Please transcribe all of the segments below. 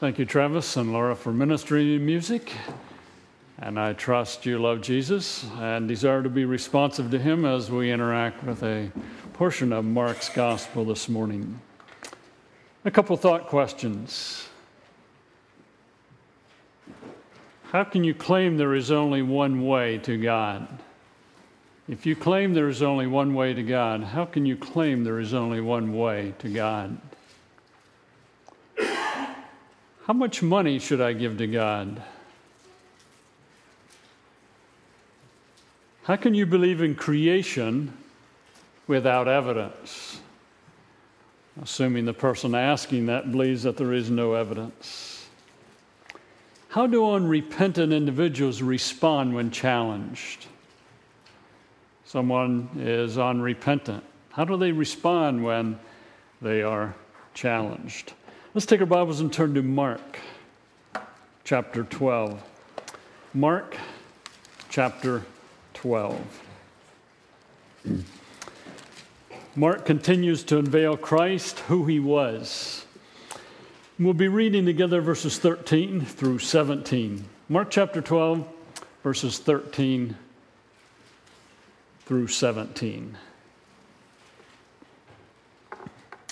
Thank you, Travis and Laura, for ministering music. And I trust you love Jesus and desire to be responsive to Him as we interact with a portion of Mark's gospel this morning. A couple thought questions. How can you claim there is only one way to God? If you claim there is only one way to God, how can you claim there is only one way to God? How much money should I give to God? How can you believe in creation without evidence? Assuming the person asking that believes that there is no evidence. How do unrepentant individuals respond when challenged? Someone is unrepentant. How do they respond when they are challenged? Let's take our Bibles and turn to Mark chapter 12. Mark chapter 12. Mark continues to unveil Christ, who he was. We'll be reading together verses 13 through 17. Mark chapter 12, verses 13 through 17.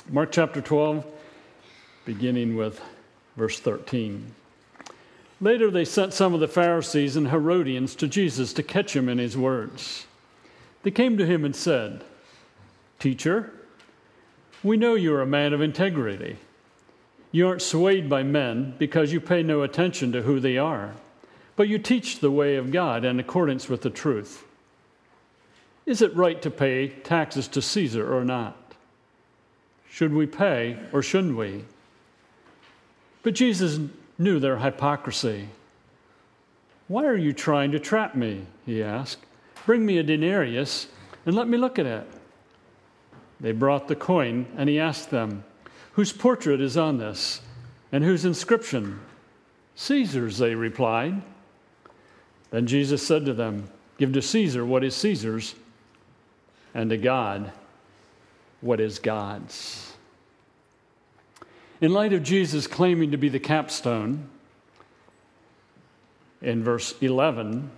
Mark chapter 12, beginning with verse 13. Later, they sent some of the Pharisees and Herodians to Jesus to catch him in his words. They came to him and said, Teacher, we know you are a man of integrity. You aren't swayed by men because you pay no attention to who they are, but you teach the way of God in accordance with the truth. Is it right to pay taxes to Caesar or not? Should we pay or shouldn't we? But Jesus knew their hypocrisy. Why are you trying to trap me? He asked. Bring me a denarius and let me look at it. They brought the coin, and he asked them, Whose portrait is on this, and whose inscription? Caesar's, they replied. Then Jesus said to them, Give to Caesar what is Caesar's, and to God what is God's. In light of Jesus claiming to be the capstone, in verse 11,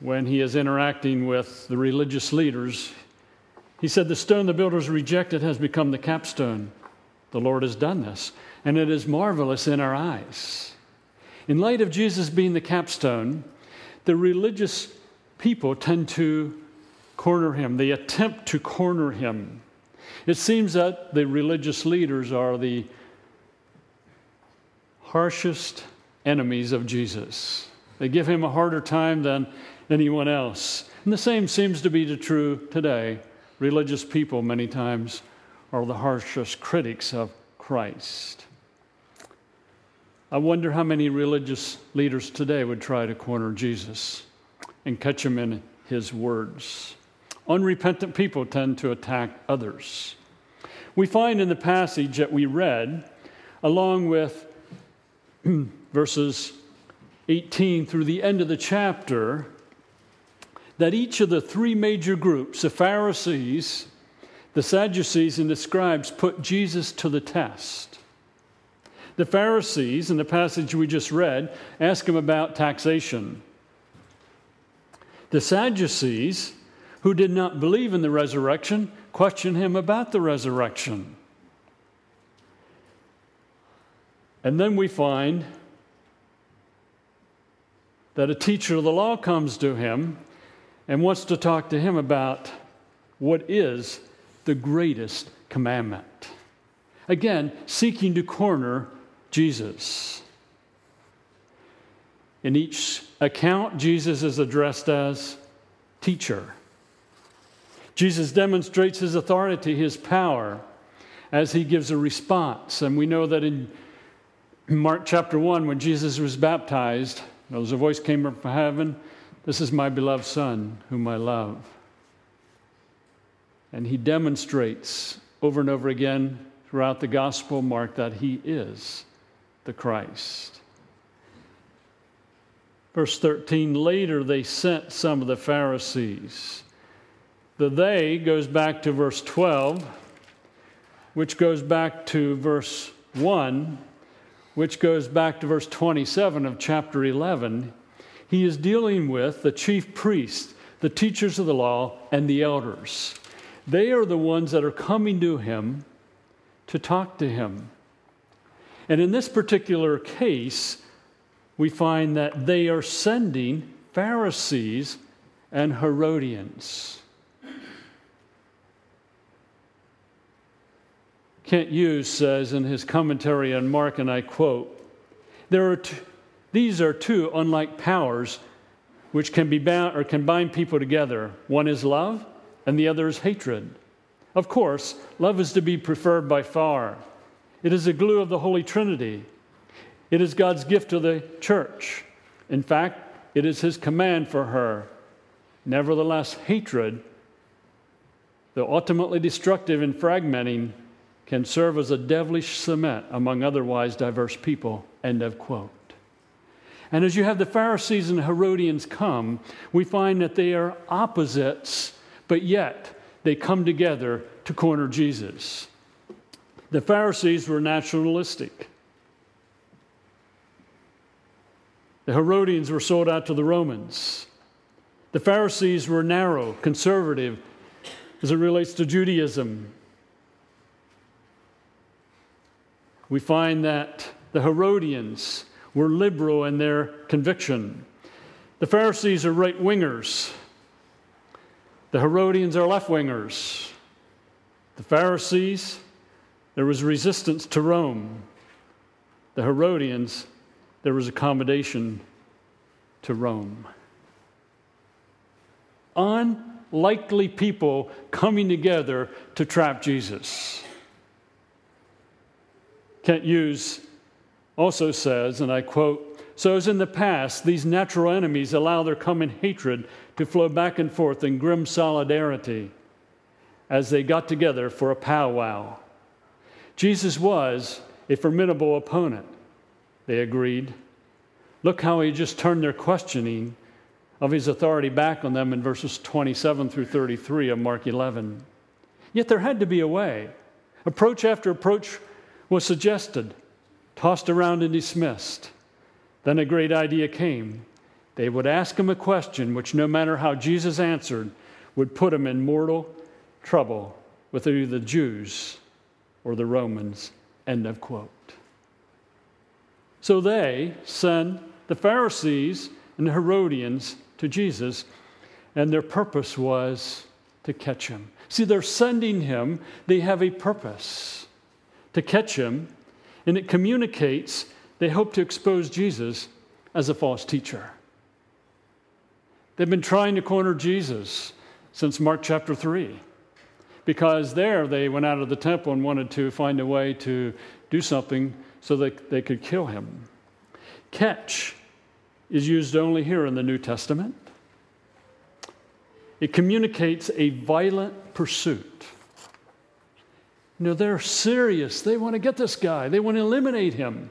when he is interacting with the religious leaders, he said, The stone the builders rejected has become the capstone. The Lord has done this, and it is marvelous in our eyes. In light of Jesus being the capstone, the religious people tend to corner him, they attempt to corner him. It seems that the religious leaders are the harshest enemies of Jesus. They give him a harder time than anyone else. And the same seems to be true today. Religious people, many times, are the harshest critics of Christ. I wonder how many religious leaders today would try to corner Jesus and catch him in his words. Unrepentant people tend to attack others. We find in the passage that we read, along with verses 18 through the end of the chapter, that each of the three major groups, the Pharisees, the Sadducees, and the scribes, put Jesus to the test. The Pharisees, in the passage we just read, ask him about taxation. The Sadducees who did not believe in the resurrection question him about the resurrection. And then we find that a teacher of the law comes to him and wants to talk to him about what is the greatest commandment. Again, seeking to corner Jesus. In each account, Jesus is addressed as teacher. Jesus demonstrates his authority, his power, as he gives a response. And we know that in Mark chapter 1, when Jesus was baptized, there was a voice came from heaven This is my beloved Son, whom I love. And he demonstrates over and over again throughout the Gospel Mark that he is the Christ. Verse 13 later, they sent some of the Pharisees the they goes back to verse 12, which goes back to verse 1, which goes back to verse 27 of chapter 11, he is dealing with the chief priests, the teachers of the law, and the elders. They are the ones that are coming to him to talk to him. And in this particular case, we find that they are sending Pharisees and Herodians. Kent Hughes says in his commentary on Mark, and I quote, there are these are two unlike powers which can be bound or can bind people together. One is love, and the other is hatred. Of course, love is to be preferred by far. It is the glue of the Holy Trinity. It is God's gift to the church. In fact, it is his command for her. Nevertheless, hatred, though ultimately destructive and fragmenting, can serve as a devilish cement among otherwise diverse people. End of quote. And as you have the Pharisees and Herodians come, we find that they are opposites, but yet they come together to corner Jesus. The Pharisees were nationalistic. The Herodians were sold out to the Romans. The Pharisees were narrow, conservative as it relates to Judaism. We find that the Herodians were liberal in their conviction. The Pharisees are right wingers. The Herodians are left wingers. The Pharisees, there was resistance to Rome. The Herodians, there was accommodation to Rome. Unlikely people coming together to trap Jesus. Kent Hughes also says, and I quote, so as in the past, these natural enemies allow their common hatred to flow back and forth in grim solidarity as they got together for a powwow. Jesus was a formidable opponent, they agreed. Look how he just turned their questioning of his authority back on them in verses 27 through 33 of Mark 11. Yet there had to be a way. Approach after approach was suggested, tossed around and dismissed. Then a great idea came. They would ask him a question which, no matter how Jesus answered, would put him in mortal trouble with either the Jews or the Romans. End of quote. So they send the Pharisees and the Herodians to Jesus, and their purpose was to catch him. See, they're sending him, they have a purpose to catch him, and it communicates they hope to expose Jesus as a false teacher. They've been trying to corner Jesus since Mark chapter 3 because there they went out of the temple and wanted to find a way to do something so that they could kill him. Catch is used only here in the New Testament. It communicates a violent pursuit. You know, they're serious. They want to get this guy, they want to eliminate him.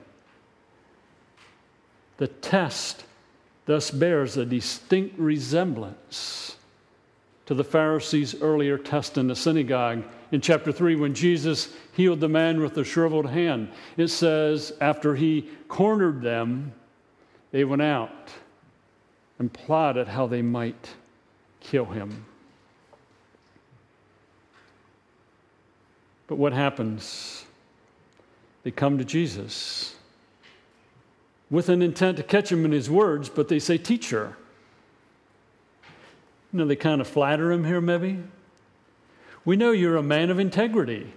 The test thus bears a distinct resemblance to the Pharisees' earlier test in the synagogue. In chapter 3, when Jesus healed the man with the shriveled hand, it says, after he cornered them, they went out and plotted how they might kill him. But what happens? They come to Jesus with an intent to catch him in his words, but they say, Teacher. You know, they kind of flatter him here, maybe. We know you're a man of integrity.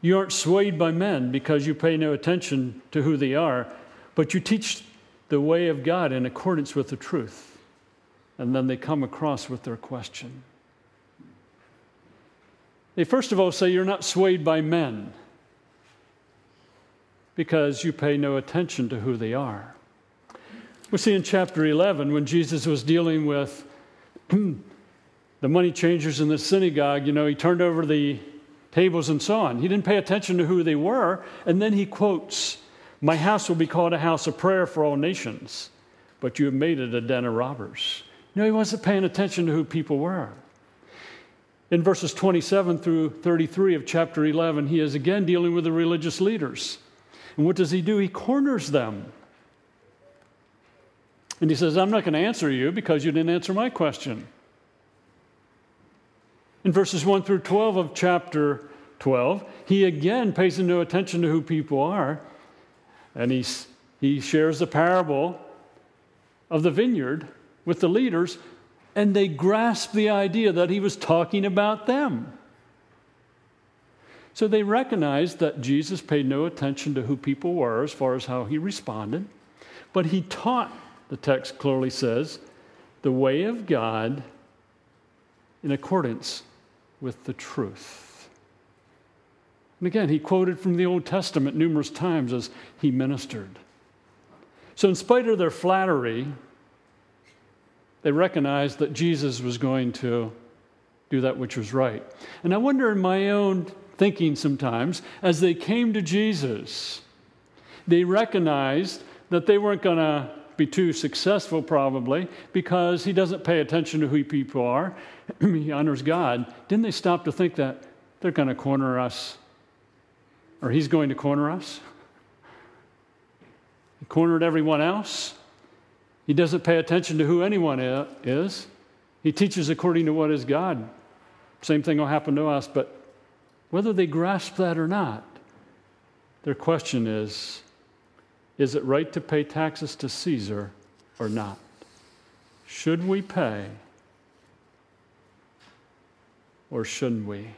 You aren't swayed by men because you pay no attention to who they are, but you teach the way of God in accordance with the truth. And then they come across with their question. They first of all say you're not swayed by men because you pay no attention to who they are. We see in chapter 11 when Jesus was dealing with the money changers in the synagogue, you know, he turned over the tables and so on. He didn't pay attention to who they were. And then he quotes, My house will be called a house of prayer for all nations, but you have made it a den of robbers. You know, he wasn't paying attention to who people were. In verses 27 through 33 of chapter 11, he is again dealing with the religious leaders. And what does he do? He corners them. And he says, I'm not going to answer you because you didn't answer my question. In verses 1 through 12 of chapter 12, he again pays no attention to who people are. And he, he shares the parable of the vineyard with the leaders, and they grasped the idea that he was talking about them. So they recognized that Jesus paid no attention to who people were as far as how he responded, but he taught, the text clearly says, the way of God in accordance with the truth. And again, he quoted from the Old Testament numerous times as he ministered. So, in spite of their flattery, they recognized that Jesus was going to do that which was right. And I wonder in my own thinking sometimes, as they came to Jesus, they recognized that they weren't going to be too successful, probably, because he doesn't pay attention to who people are. he honors God. Didn't they stop to think that they're going to corner us, or he's going to corner us? He cornered everyone else. He doesn't pay attention to who anyone is. He teaches according to what is God. Same thing will happen to us, but whether they grasp that or not, their question is is it right to pay taxes to Caesar or not? Should we pay or shouldn't we?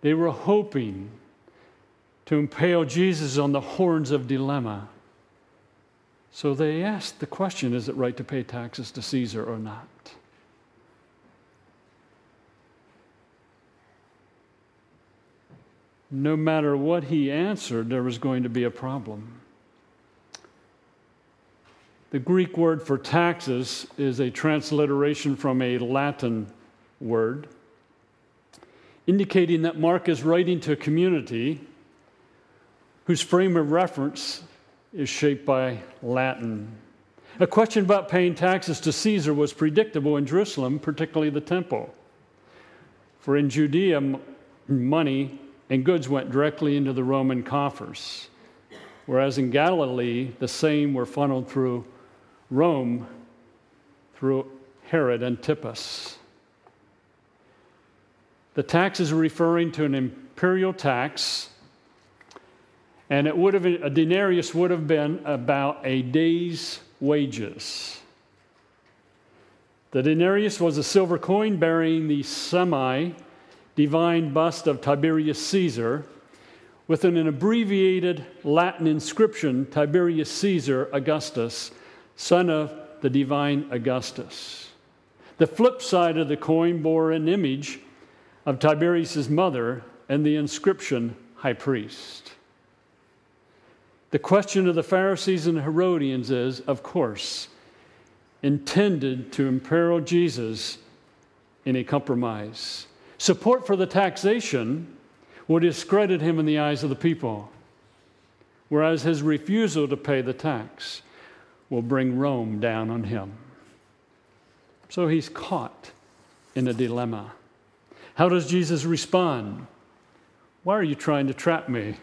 They were hoping to impale Jesus on the horns of dilemma. So they asked the question is it right to pay taxes to Caesar or not? No matter what he answered, there was going to be a problem. The Greek word for taxes is a transliteration from a Latin word, indicating that Mark is writing to a community whose frame of reference is shaped by Latin. A question about paying taxes to Caesar was predictable in Jerusalem, particularly the temple. For in Judea, money and goods went directly into the Roman coffers, whereas in Galilee, the same were funneled through Rome, through Herod Antipas. The tax is referring to an imperial tax and it would have a denarius would have been about a day's wages. The denarius was a silver coin bearing the semi divine bust of Tiberius Caesar with an abbreviated Latin inscription Tiberius Caesar Augustus, son of the divine Augustus. The flip side of the coin bore an image of Tiberius's mother and the inscription high priest. The question of the Pharisees and Herodians is, of course, intended to imperil Jesus in a compromise. Support for the taxation would discredit him in the eyes of the people, whereas his refusal to pay the tax will bring Rome down on him. So he's caught in a dilemma. How does Jesus respond? Why are you trying to trap me?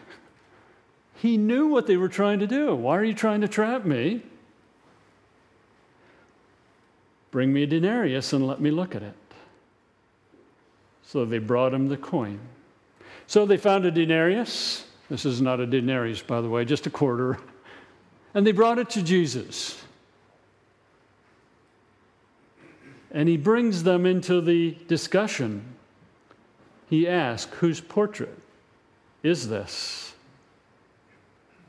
He knew what they were trying to do. Why are you trying to trap me? Bring me a denarius and let me look at it. So they brought him the coin. So they found a denarius. This is not a denarius, by the way, just a quarter. And they brought it to Jesus. And he brings them into the discussion. He asks, Whose portrait is this?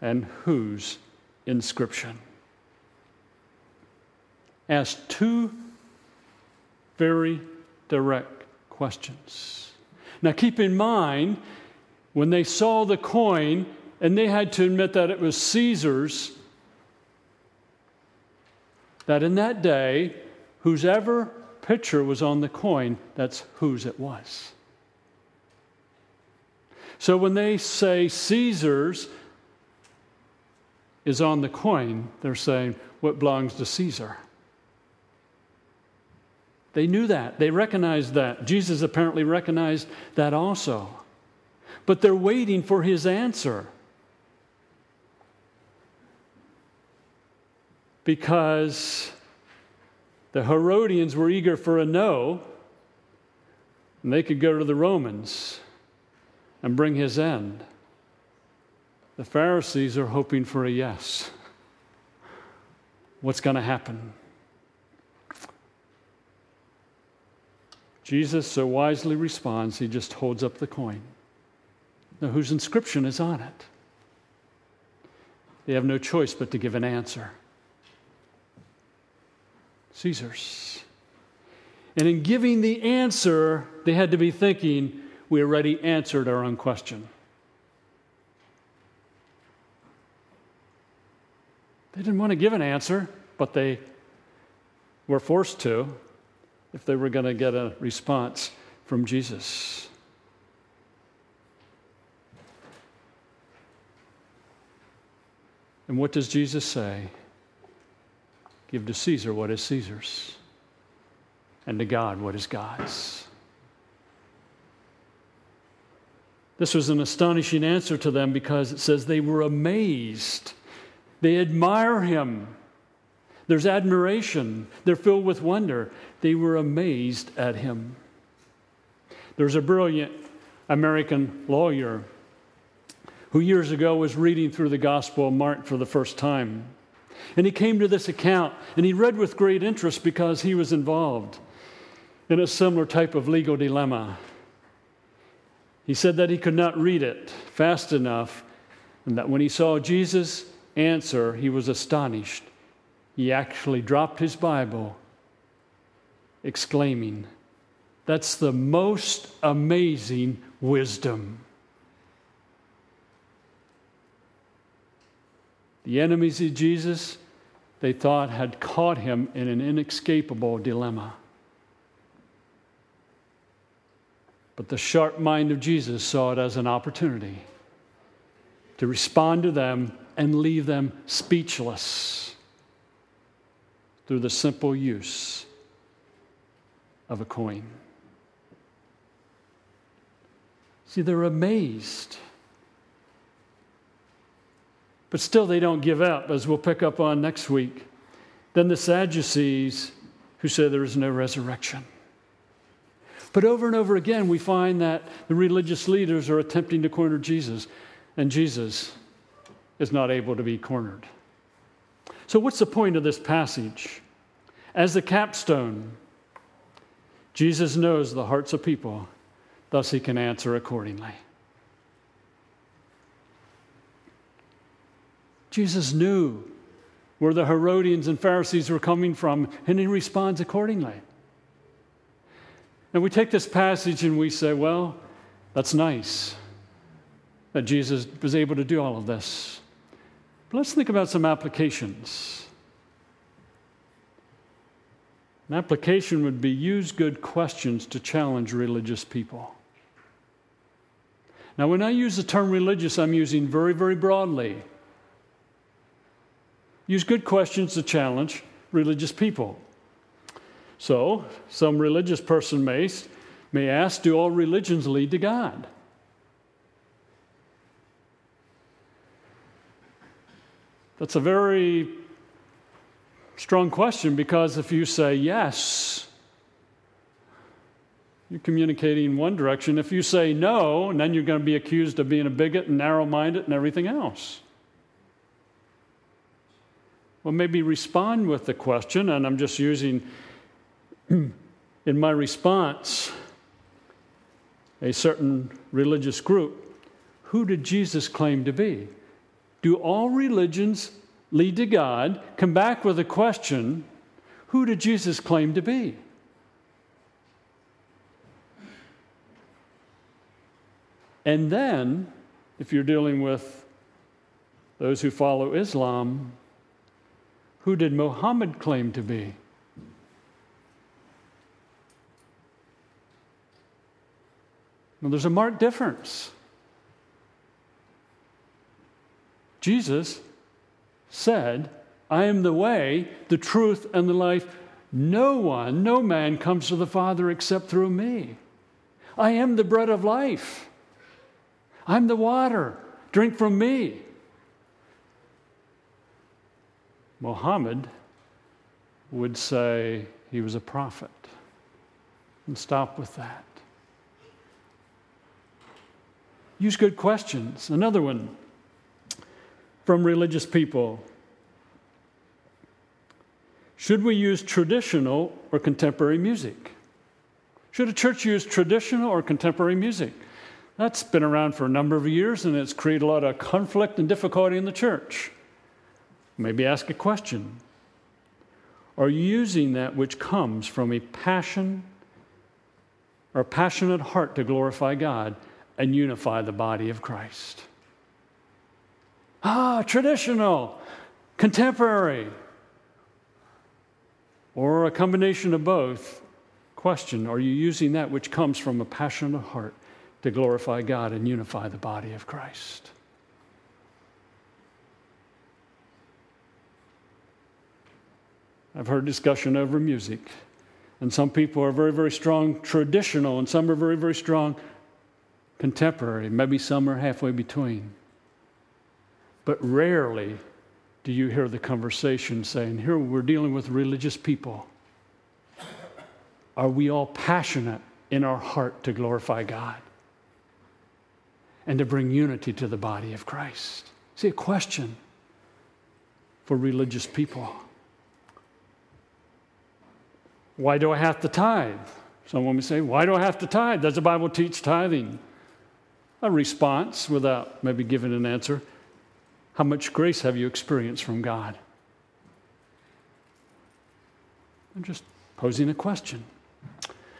And whose inscription? Ask two very direct questions. Now, keep in mind, when they saw the coin and they had to admit that it was Caesar's, that in that day, whosever picture was on the coin, that's whose it was. So when they say Caesar's, is on the coin, they're saying what belongs to Caesar. They knew that. They recognized that. Jesus apparently recognized that also. But they're waiting for his answer. Because the Herodians were eager for a no, and they could go to the Romans and bring his end. The Pharisees are hoping for a yes. What's going to happen? Jesus so wisely responds, he just holds up the coin. Now, whose inscription is on it? They have no choice but to give an answer Caesar's. And in giving the answer, they had to be thinking, we already answered our own question. They didn't want to give an answer, but they were forced to if they were going to get a response from Jesus. And what does Jesus say? Give to Caesar what is Caesar's, and to God what is God's. This was an astonishing answer to them because it says they were amazed. They admire him. There's admiration. They're filled with wonder. They were amazed at him. There's a brilliant American lawyer who years ago was reading through the Gospel of Mark for the first time. And he came to this account and he read with great interest because he was involved in a similar type of legal dilemma. He said that he could not read it fast enough and that when he saw Jesus answer, he was astonished he actually dropped his Bible, exclaiming, That's the most amazing wisdom. The enemies of Jesus, they thought, had caught him in an inescapable dilemma. But the sharp mind of Jesus saw it as an opportunity to respond to them and leave them speechless through the simple use of a coin. See, they're amazed. But still, they don't give up, as we'll pick up on next week. Then the Sadducees, who say there is no resurrection. But over and over again, we find that the religious leaders are attempting to corner Jesus, and Jesus is not able to be cornered. So, what's the point of this passage? As the capstone, Jesus knows the hearts of people, thus, he can answer accordingly. Jesus knew where the Herodians and Pharisees were coming from, and he responds accordingly. And we take this passage and we say, well, that's nice that Jesus was able to do all of this. But let's think about some applications. An application would be use good questions to challenge religious people. Now, when I use the term religious, I'm using very, very broadly. Use good questions to challenge religious people. So, some religious person may, may ask Do all religions lead to God? That's a very strong question because if you say yes, you're communicating in one direction. If you say no, and then you're going to be accused of being a bigot and narrow minded and everything else. Well, maybe respond with the question, and I'm just using in my response a certain religious group. Who did Jesus claim to be? Do all religions lead to God? Come back with a question Who did Jesus claim to be? And then, if you're dealing with those who follow Islam, who did Muhammad claim to be? Well, there's a marked difference. Jesus said, I am the way, the truth, and the life. No one, no man comes to the Father except through me. I am the bread of life. I'm the water. Drink from me. Muhammad would say he was a prophet and stop with that. Use good questions. Another one from religious people. Should we use traditional or contemporary music? Should a church use traditional or contemporary music? That's been around for a number of years and it's created a lot of conflict and difficulty in the church. Maybe ask a question. Are you using that which comes from a passion or a passionate heart to glorify God and unify the body of Christ? Ah, traditional, contemporary, or a combination of both. Question Are you using that which comes from a passionate heart to glorify God and unify the body of Christ? I've heard discussion over music. And some people are very, very strong traditional, and some are very, very strong contemporary. Maybe some are halfway between. But rarely do you hear the conversation saying, Here we're dealing with religious people. Are we all passionate in our heart to glorify God and to bring unity to the body of Christ? See, a question for religious people. Why do I have to tithe? Someone may say, Why do I have to tithe? Does the Bible teach tithing? A response without maybe giving an answer. How much grace have you experienced from God? I'm just posing a question.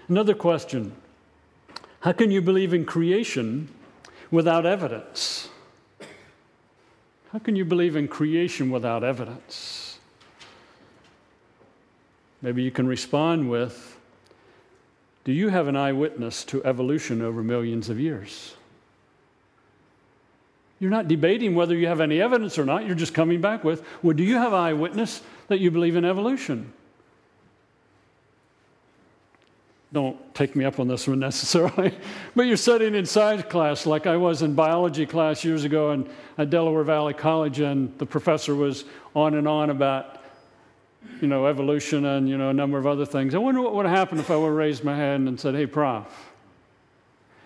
Another question How can you believe in creation without evidence? How can you believe in creation without evidence? Maybe you can respond with Do you have an eyewitness to evolution over millions of years? You're not debating whether you have any evidence or not. You're just coming back with, Well, do you have eyewitness that you believe in evolution? Don't take me up on this one necessarily, but you're studying in science class like I was in biology class years ago in, at Delaware Valley College, and the professor was on and on about you know, evolution and, you know, a number of other things. I wonder what would happen if I would have raised my hand and said, hey, Prof,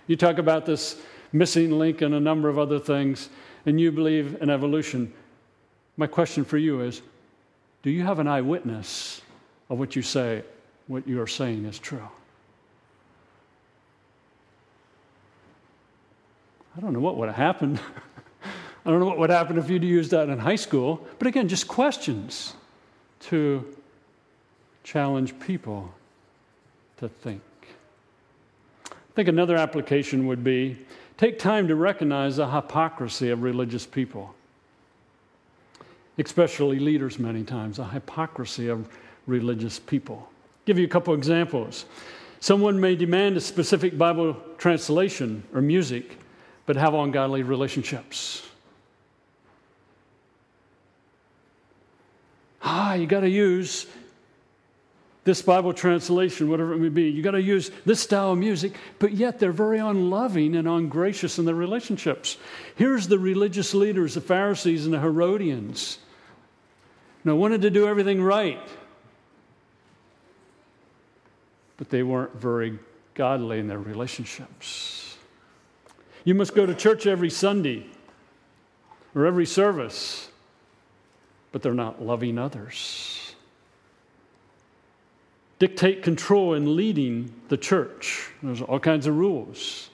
you talk about this missing link and a number of other things, and you believe in evolution. My question for you is do you have an eyewitness of what you say, what you are saying is true? I don't know what would have happened. I don't know what would happen if you'd used that in high school. But again, just questions to challenge people to think. I think another application would be take time to recognize the hypocrisy of religious people, especially leaders, many times, the hypocrisy of religious people. give you a couple examples. Someone may demand a specific Bible translation or music, but have ungodly relationships. ah, you got to use this Bible translation, whatever it may be. You got to use this style of music, but yet they're very unloving and ungracious in their relationships. Here's the religious leaders, the Pharisees and the Herodians. Now, wanted to do everything right, but they weren't very godly in their relationships. You must go to church every Sunday or every service but they're not loving others. Dictate control and leading the church. There's all kinds of rules,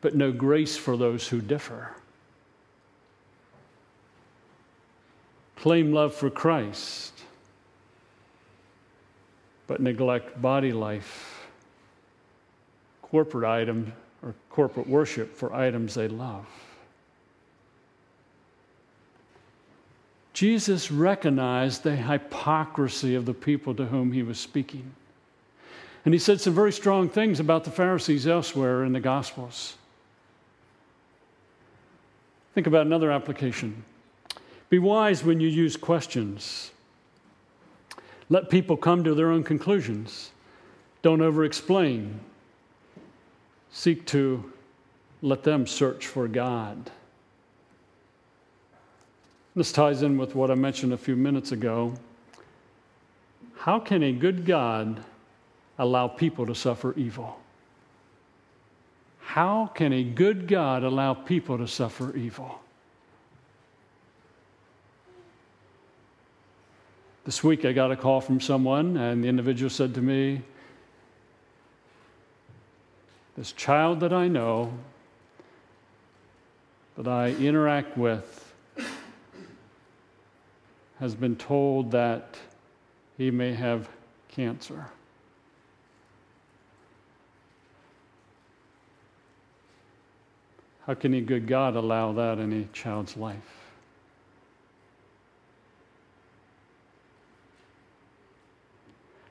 but no grace for those who differ. Claim love for Christ, but neglect body life, corporate item or corporate worship for items they love. Jesus recognized the hypocrisy of the people to whom he was speaking. And he said some very strong things about the Pharisees elsewhere in the Gospels. Think about another application. Be wise when you use questions. Let people come to their own conclusions. Don't over explain. Seek to let them search for God. This ties in with what I mentioned a few minutes ago. How can a good God allow people to suffer evil? How can a good God allow people to suffer evil? This week I got a call from someone, and the individual said to me, This child that I know, that I interact with, has been told that he may have cancer. How can a good God allow that in a child's life?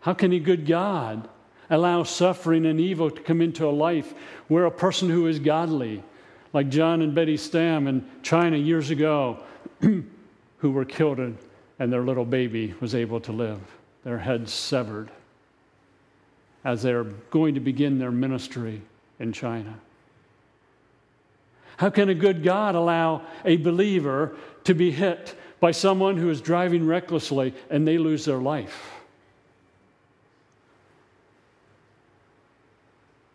How can a good God allow suffering and evil to come into a life where a person who is godly, like John and Betty Stam in China years ago, who were killed and, and their little baby was able to live, their heads severed as they're going to begin their ministry in China? How can a good God allow a believer to be hit by someone who is driving recklessly and they lose their life?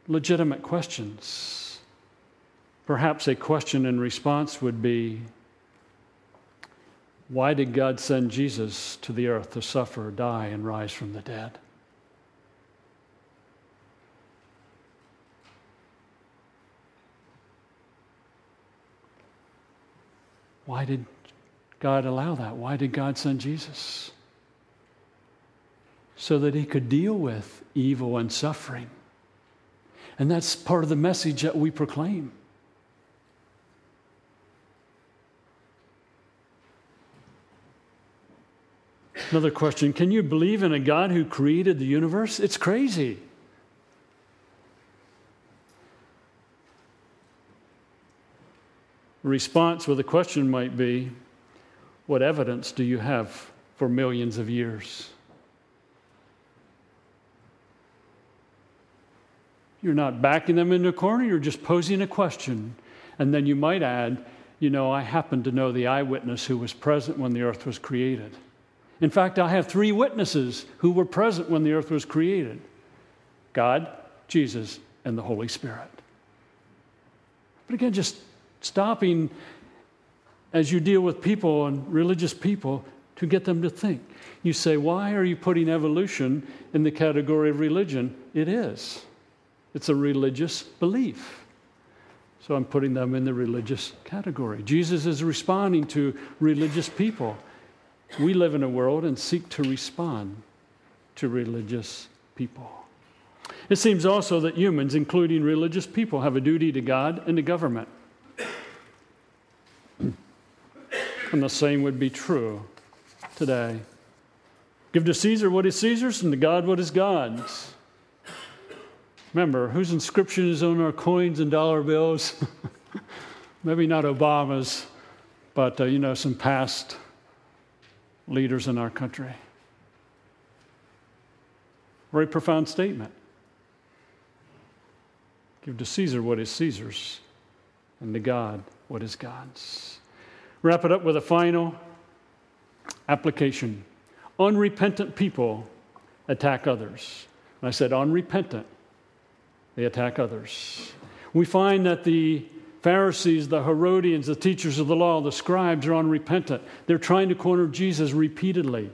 Legitimate questions. Perhaps a question and response would be Why did God send Jesus to the earth to suffer, die, and rise from the dead? Why did God allow that? Why did God send Jesus? So that he could deal with evil and suffering. And that's part of the message that we proclaim. Another question Can you believe in a God who created the universe? It's crazy. response with a question might be What evidence do you have for millions of years? You're not backing them into a corner, you're just posing a question. And then you might add, You know, I happen to know the eyewitness who was present when the earth was created. In fact, I have three witnesses who were present when the earth was created God, Jesus, and the Holy Spirit. But again, just stopping as you deal with people and religious people to get them to think. You say, Why are you putting evolution in the category of religion? It is. It's a religious belief. So I'm putting them in the religious category. Jesus is responding to religious people. We live in a world and seek to respond to religious people. It seems also that humans, including religious people, have a duty to God and to government. And the same would be true today. Give to Caesar what is Caesar's and to God what is God's. Remember, whose inscription is on our coins and dollar bills? Maybe not Obama's, but uh, you know, some past leaders in our country. Very profound statement. Give to Caesar what is Caesar's, and to God what is God's. Wrap it up with a final application. Unrepentant people attack others. And I said, unrepentant, they attack others. We find that the Pharisees, the Herodians, the teachers of the law, the scribes are unrepentant. They're trying to corner Jesus repeatedly.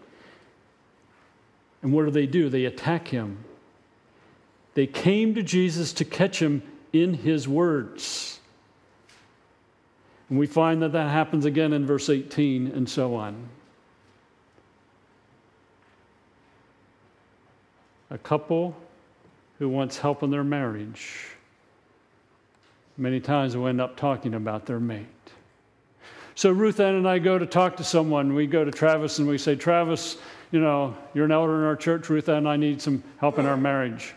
And what do they do? They attack him. They came to Jesus to catch him in his words. And we find that that happens again in verse 18 and so on. A couple who wants help in their marriage, many times will end up talking about their mate. So Ruth Ann and I go to talk to someone. We go to Travis and we say, Travis, you know, you're an elder in our church. Ruth Ann and I need some help in our marriage.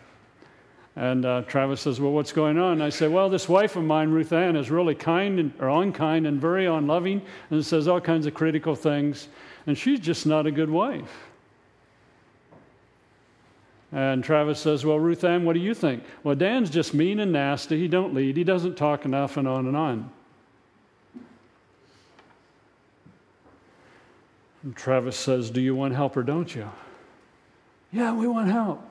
And uh, Travis says, Well, what's going on? And I say, Well, this wife of mine, Ruth Ann, is really kind and, or unkind and very unloving and says all kinds of critical things. And she's just not a good wife. And Travis says, Well, Ruth Ann, what do you think? Well, Dan's just mean and nasty. He don't lead. He doesn't talk enough and on and on. And Travis says, Do you want help or don't you? Yeah, we want help.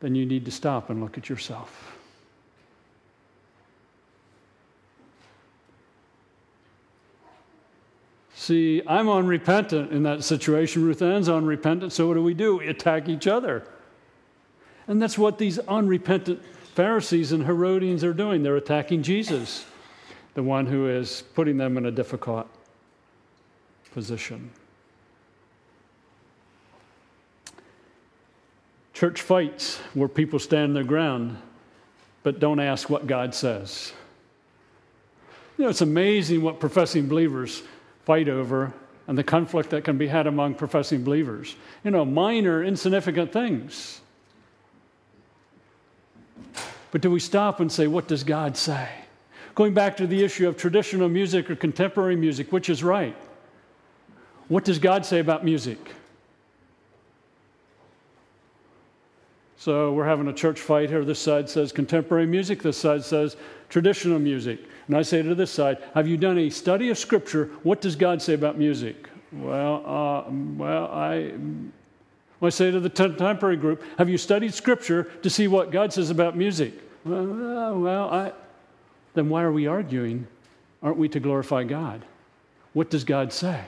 Then you need to stop and look at yourself. See, I'm unrepentant in that situation. Ruth Ann's unrepentant. So what do we do? We attack each other. And that's what these unrepentant Pharisees and Herodians are doing. They're attacking Jesus, the one who is putting them in a difficult position. Church fights where people stand their ground but don't ask what God says. You know, it's amazing what professing believers fight over and the conflict that can be had among professing believers. You know, minor, insignificant things. But do we stop and say, what does God say? Going back to the issue of traditional music or contemporary music, which is right? What does God say about music? So we're having a church fight here. This side says contemporary music, this side says traditional music. And I say to this side, Have you done a study of Scripture? What does God say about music? Well, uh, well, I. I say to the contemporary group, Have you studied Scripture to see what God says about music? Well, uh, well I. Then why are we arguing? Aren't we to glorify God? What does God say?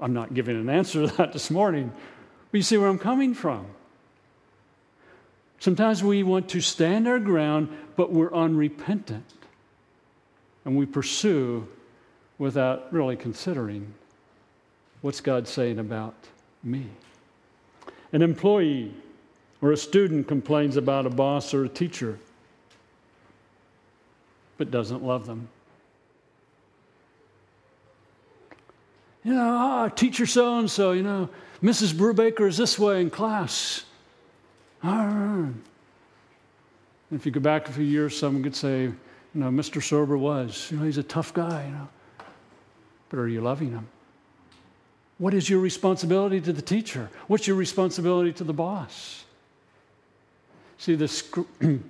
I'm not giving an answer to that this morning, but you see where I'm coming from. Sometimes we want to stand our ground, but we're unrepentant. And we pursue without really considering what's God saying about me. An employee or a student complains about a boss or a teacher, but doesn't love them. you know, ah, teacher so and so, you know, Mrs. Brubaker is this way in class. Ah. If you go back a few years, someone could say, you know, Mr. Sober was, you know, he's a tough guy, you know. But are you loving him? What is your responsibility to the teacher? What's your responsibility to the boss? See, the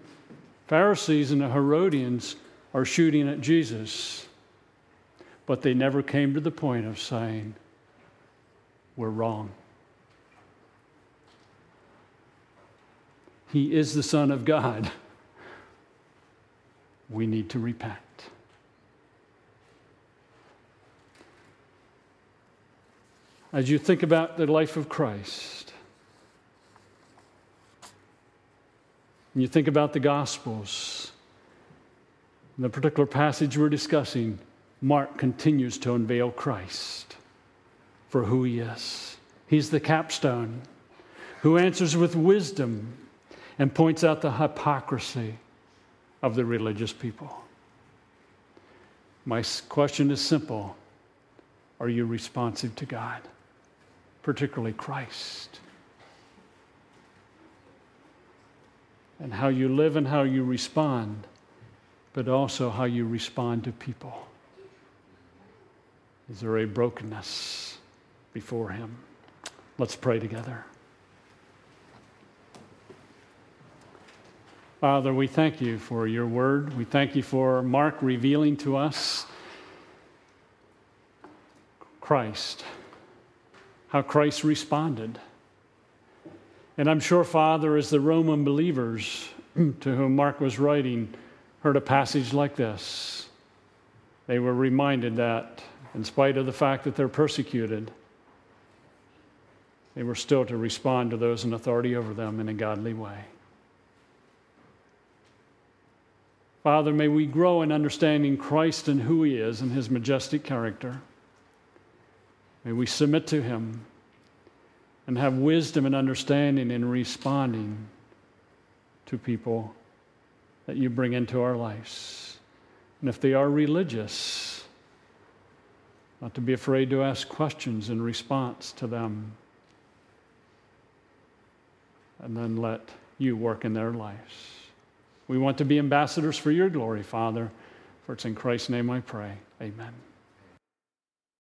Pharisees and the Herodians are shooting at Jesus but they never came to the point of saying, We're wrong. He is the Son of God. We need to repent. As you think about the life of Christ, and you think about the Gospels, the particular passage we're discussing, Mark continues to unveil Christ for who he is. He's the capstone who answers with wisdom and points out the hypocrisy of the religious people. My question is simple Are you responsive to God, particularly Christ? And how you live and how you respond, but also how you respond to people. Is there a brokenness before Him? Let's pray together. Father, we thank you for your word. We thank you for Mark revealing to us Christ, how Christ responded. And I'm sure, Father, as the Roman believers to whom Mark was writing heard a passage like this, they were reminded that in spite of the fact that they're persecuted, they were still to respond to those in authority over them in a godly way. Father, may we grow in understanding Christ and who He is and His majestic character. May we submit to Him and have wisdom and understanding in responding to people that you bring into our lives. And if they are religious, not to be afraid to ask questions in response to them, and then let you work in their lives. We want to be ambassadors for your glory, Father, for it's in Christ's name I pray. Amen.